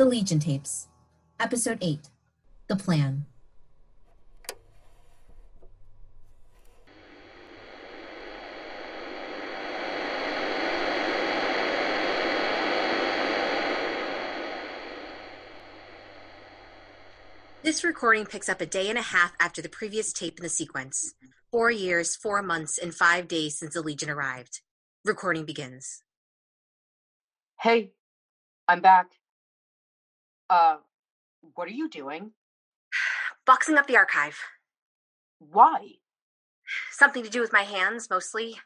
The Legion Tapes, Episode 8 The Plan. This recording picks up a day and a half after the previous tape in the sequence. Four years, four months, and five days since the Legion arrived. Recording begins. Hey, I'm back. Uh, what are you doing? Boxing up the archive. Why? Something to do with my hands, mostly.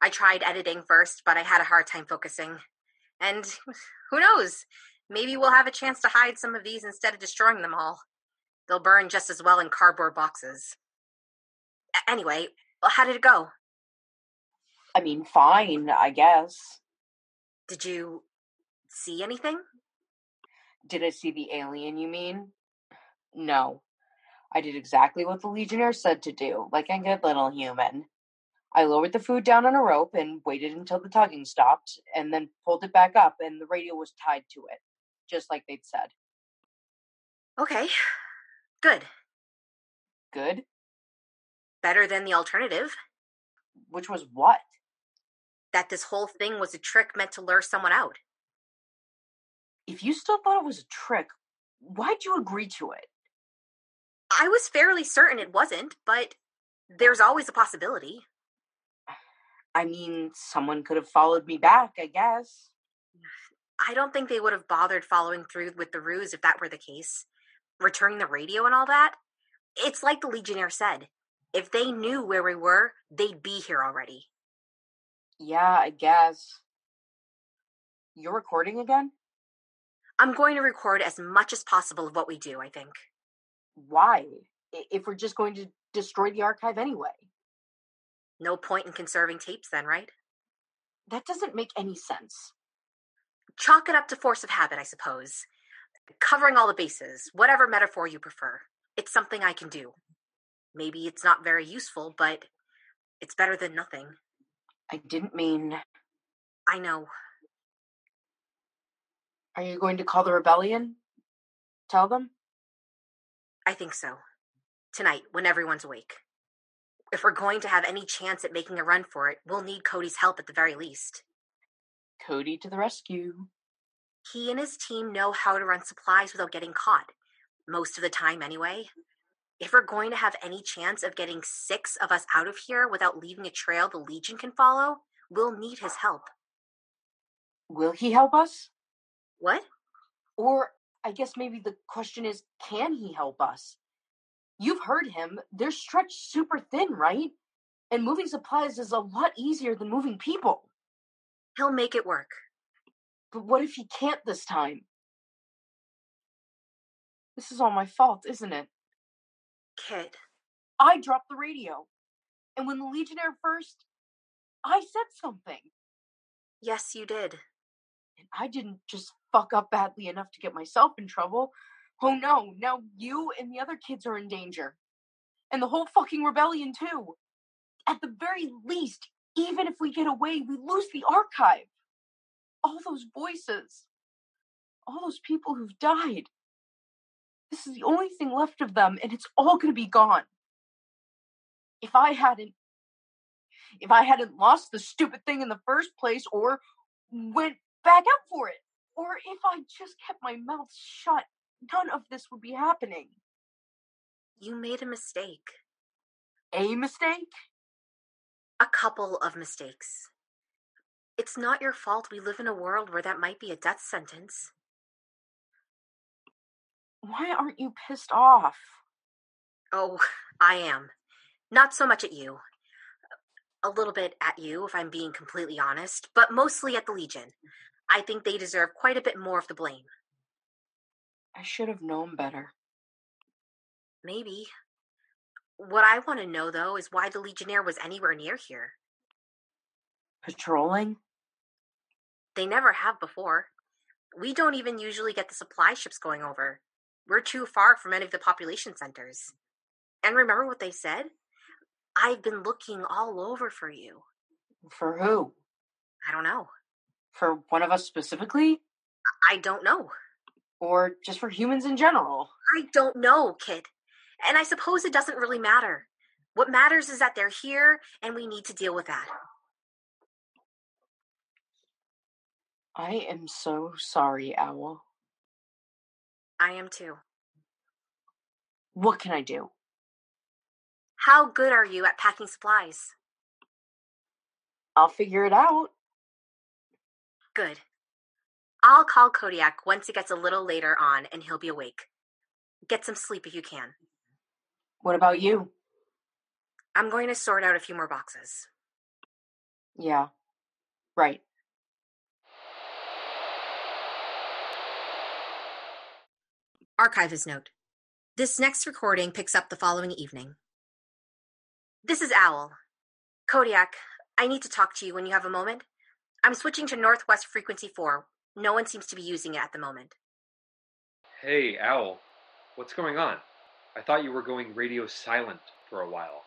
I tried editing first, but I had a hard time focusing. And who knows? Maybe we'll have a chance to hide some of these instead of destroying them all. They'll burn just as well in cardboard boxes. Anyway, well, how did it go? I mean, fine, I guess. Did you see anything? Did I see the alien, you mean? No. I did exactly what the Legionnaire said to do, like a good little human. I lowered the food down on a rope and waited until the tugging stopped, and then pulled it back up, and the radio was tied to it, just like they'd said. Okay, good. Good? Better than the alternative Which was what? that this whole thing was a trick meant to lure someone out. If you still thought it was a trick, why'd you agree to it? I was fairly certain it wasn't, but there's always a possibility. I mean, someone could have followed me back, I guess. I don't think they would have bothered following through with the ruse if that were the case. Returning the radio and all that. It's like the Legionnaire said if they knew where we were, they'd be here already. Yeah, I guess. You're recording again? I'm going to record as much as possible of what we do, I think. Why? If we're just going to destroy the archive anyway? No point in conserving tapes then, right? That doesn't make any sense. Chalk it up to force of habit, I suppose. Covering all the bases, whatever metaphor you prefer. It's something I can do. Maybe it's not very useful, but it's better than nothing. I didn't mean. I know. Are you going to call the rebellion? Tell them? I think so. Tonight, when everyone's awake. If we're going to have any chance at making a run for it, we'll need Cody's help at the very least. Cody to the rescue. He and his team know how to run supplies without getting caught. Most of the time, anyway. If we're going to have any chance of getting six of us out of here without leaving a trail the Legion can follow, we'll need his help. Will he help us? What? Or I guess maybe the question is can he help us? You've heard him. They're stretched super thin, right? And moving supplies is a lot easier than moving people. He'll make it work. But what if he can't this time? This is all my fault, isn't it? Kid. I dropped the radio. And when the Legionnaire first, I said something. Yes, you did. And I didn't just fuck up badly enough to get myself in trouble. Oh no, now you and the other kids are in danger. And the whole fucking rebellion, too. At the very least, even if we get away, we lose the archive. All those voices. All those people who've died. This is the only thing left of them, and it's all gonna be gone. If I hadn't. If I hadn't lost the stupid thing in the first place, or went back out for it, or if I just kept my mouth shut, none of this would be happening. You made a mistake. A mistake? A couple of mistakes. It's not your fault we live in a world where that might be a death sentence. Why aren't you pissed off? Oh, I am. Not so much at you. A little bit at you, if I'm being completely honest, but mostly at the Legion. I think they deserve quite a bit more of the blame. I should have known better. Maybe. What I want to know, though, is why the Legionnaire was anywhere near here. Patrolling? They never have before. We don't even usually get the supply ships going over. We're too far from any of the population centers. And remember what they said? I've been looking all over for you. For who? I don't know. For one of us specifically? I don't know. Or just for humans in general? I don't know, kid. And I suppose it doesn't really matter. What matters is that they're here and we need to deal with that. I am so sorry, Owl. I am too. What can I do? How good are you at packing supplies? I'll figure it out. Good. I'll call Kodiak once it gets a little later on and he'll be awake. Get some sleep if you can. What about you? I'm going to sort out a few more boxes. Yeah, right. Archivist note. This next recording picks up the following evening. This is Owl. Kodiak, I need to talk to you when you have a moment. I'm switching to Northwest Frequency 4. No one seems to be using it at the moment. Hey, Owl. What's going on? I thought you were going radio silent for a while.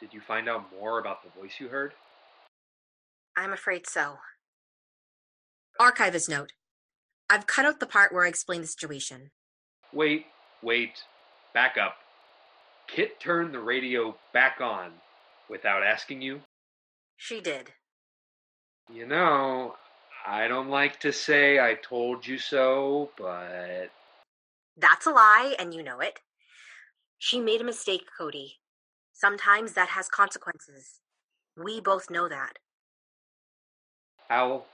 Did you find out more about the voice you heard? I'm afraid so. Archive Archivist note. I've cut out the part where I explain the situation. Wait, wait, back up. Kit turned the radio back on without asking you? She did. You know, I don't like to say I told you so, but. That's a lie, and you know it. She made a mistake, Cody. Sometimes that has consequences. We both know that. Owl,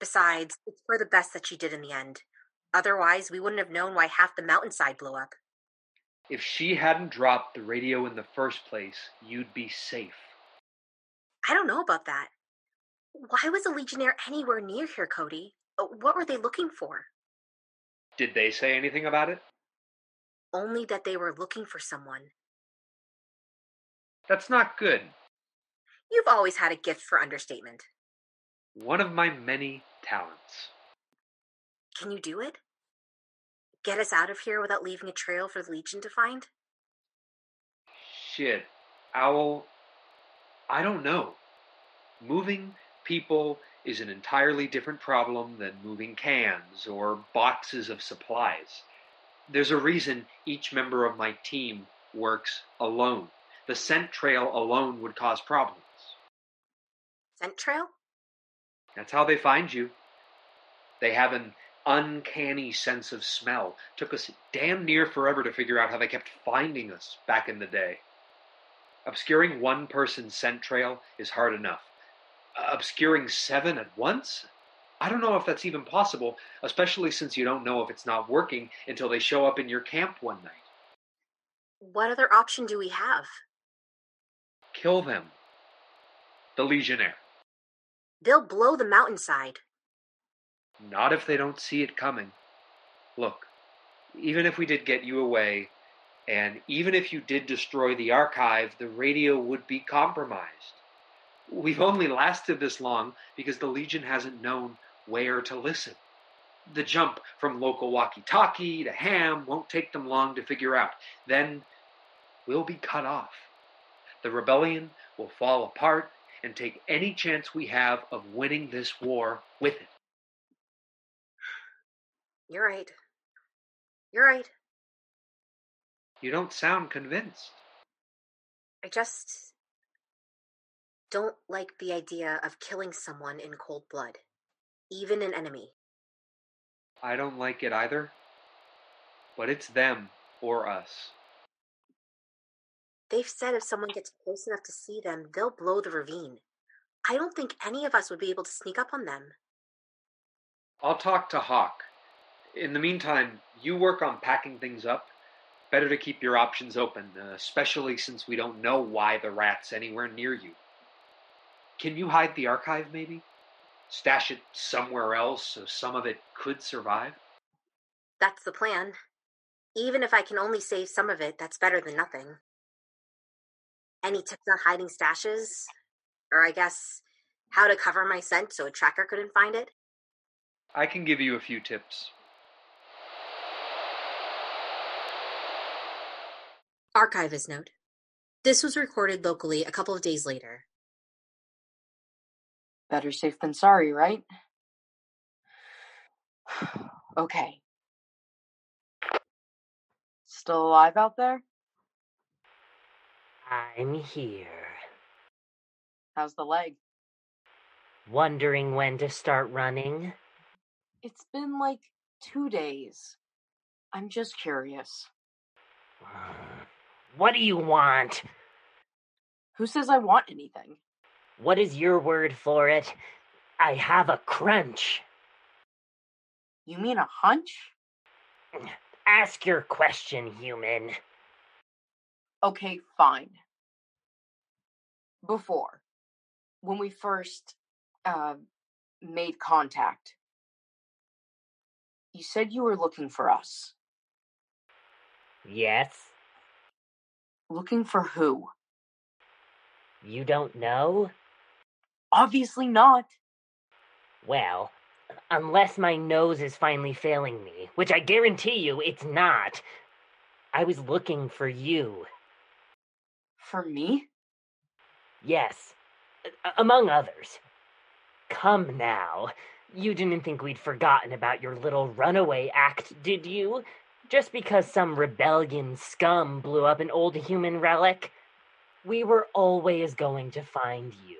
Besides, it's for the best that she did in the end. Otherwise, we wouldn't have known why half the mountainside blew up. if she hadn't dropped the radio in the first place, you'd be safe. I don't know about that. Why was a Legionnaire anywhere near here, Cody? Uh, What were they looking for? Did they say anything about it? Only that they were looking for someone. That's not good. You've always had a gift for understatement. One of my many talents. Can you do it? Get us out of here without leaving a trail for the Legion to find? Shit. Owl, I don't know. Moving people is an entirely different problem than moving cans or boxes of supplies. There's a reason each member of my team works alone. The scent trail alone would cause problems. Scent trail? That's how they find you. They have an uncanny sense of smell. Took us damn near forever to figure out how they kept finding us back in the day. Obscuring one person's scent trail is hard enough. Obscuring seven at once? I don't know if that's even possible, especially since you don't know if it's not working until they show up in your camp one night. What other option do we have? Kill them. The Legionnaire. They'll blow the mountainside. Not if they don't see it coming. Look, even if we did get you away, and even if you did destroy the archive, the radio would be compromised. We've only lasted this long because the Legion hasn't known where to listen. The jump from local walkie talkie to ham won't take them long to figure out. Then we'll be cut off. The rebellion will fall apart and take any chance we have of winning this war with it. You're right. You're right. You don't sound convinced. I just don't like the idea of killing someone in cold blood, even an enemy. I don't like it either. But it's them or us. They've said if someone gets close enough to see them, they'll blow the ravine. I don't think any of us would be able to sneak up on them. I'll talk to Hawk. In the meantime, you work on packing things up. Better to keep your options open, especially since we don't know why the rat's anywhere near you. Can you hide the archive, maybe? Stash it somewhere else so some of it could survive? That's the plan. Even if I can only save some of it, that's better than nothing. Any tips on hiding stashes? Or I guess how to cover my scent so a tracker couldn't find it? I can give you a few tips. Archivist note. This was recorded locally a couple of days later. Better safe than sorry, right? okay. Still alive out there? I'm here. How's the leg? Wondering when to start running? It's been like two days. I'm just curious. What do you want? Who says I want anything? What is your word for it? I have a crunch. You mean a hunch? Ask your question, human. Okay, fine. Before, when we first uh, made contact, you said you were looking for us. Yes? Looking for who? You don't know? Obviously not. Well, unless my nose is finally failing me, which I guarantee you it's not, I was looking for you. For me? Yes, a- among others. Come now. You didn't think we'd forgotten about your little runaway act, did you? Just because some rebellion scum blew up an old human relic? We were always going to find you.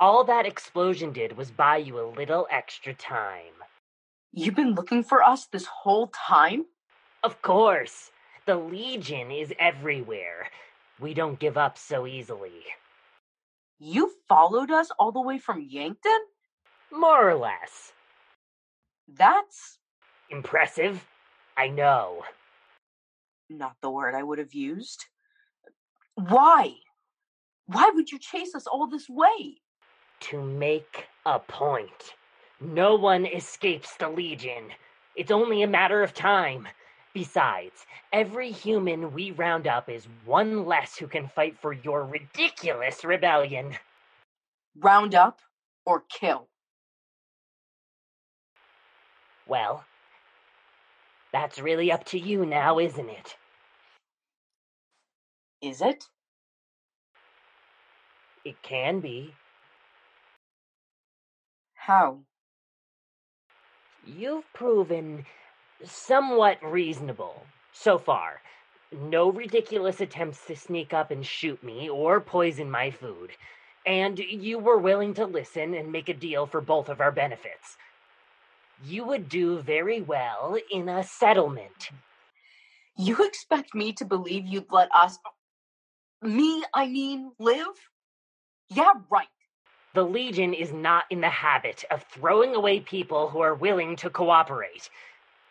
All that explosion did was buy you a little extra time. You've been looking for us this whole time? Of course, the Legion is everywhere. We don't give up so easily. You followed us all the way from Yankton? More or less. That's Impressive? I know. not the word I would have used. Why? Why would you chase us all this way? To make a point. No one escapes the Legion. It's only a matter of time. Besides, every human we round up is one less who can fight for your ridiculous rebellion. Round up or kill? Well, that's really up to you now, isn't it? Is it? It can be. How? You've proven somewhat reasonable so far. No ridiculous attempts to sneak up and shoot me or poison my food. And you were willing to listen and make a deal for both of our benefits. You would do very well in a settlement. You expect me to believe you'd let us. Me, I mean, live? Yeah, right. The Legion is not in the habit of throwing away people who are willing to cooperate,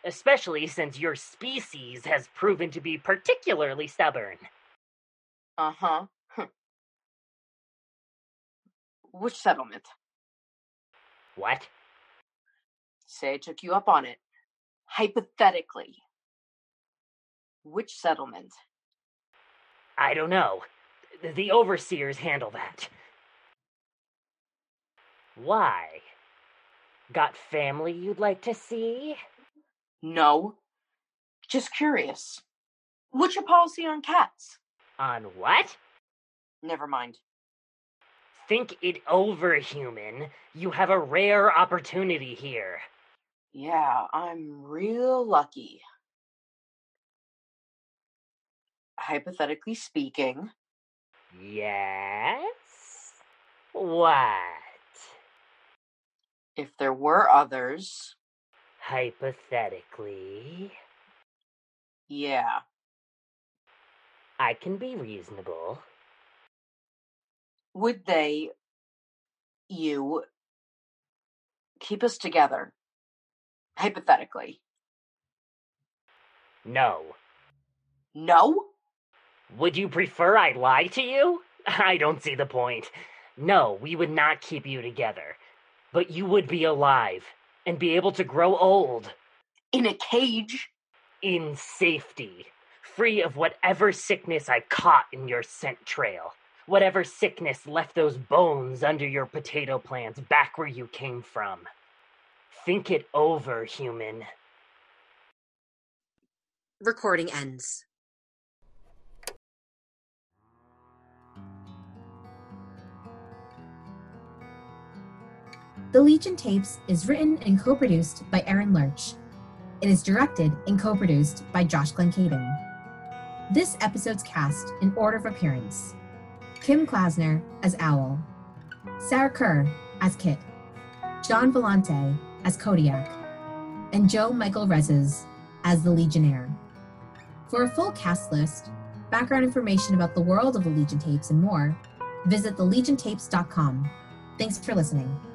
especially since your species has proven to be particularly stubborn. Uh huh. Which settlement? What? Say I took you up on it. Hypothetically. Which settlement? I don't know. The- overseers handle that. Why? Got family you'd like to see? No. Just curious. What's your policy on cats? On what? Never mind. Think it over, human. You have a rare opportunity here. Yeah, I'm real lucky. Hypothetically speaking, Yes? What? if there were others, Hypothetically, yeah, I can be reasonable. would they, you, keep us together? Hypothetically. No. No? Would you prefer I lie to you? I don't see the point. No, we would not keep you together. But you would be alive and be able to grow old In a cage? in safety, free of whatever sickness I caught in your scent trail. Whatever sickness left those bones under your potato plants back where you came from. Think it over, human. Recording ends. The Legion Tapes is written and co produced by Aaron Lurch. It is directed and co produced by Josh Glencaden. This episode's cast in order of appearance Kim Klasner as Owl, Sarah Kerr as Kit, John Volante as Kodiak, and Joe Michael Rezes as the Legionnaire. For a full cast list, background information about the world of the Legion Tapes, and more, visit thelegiontapes.com. Thanks for listening.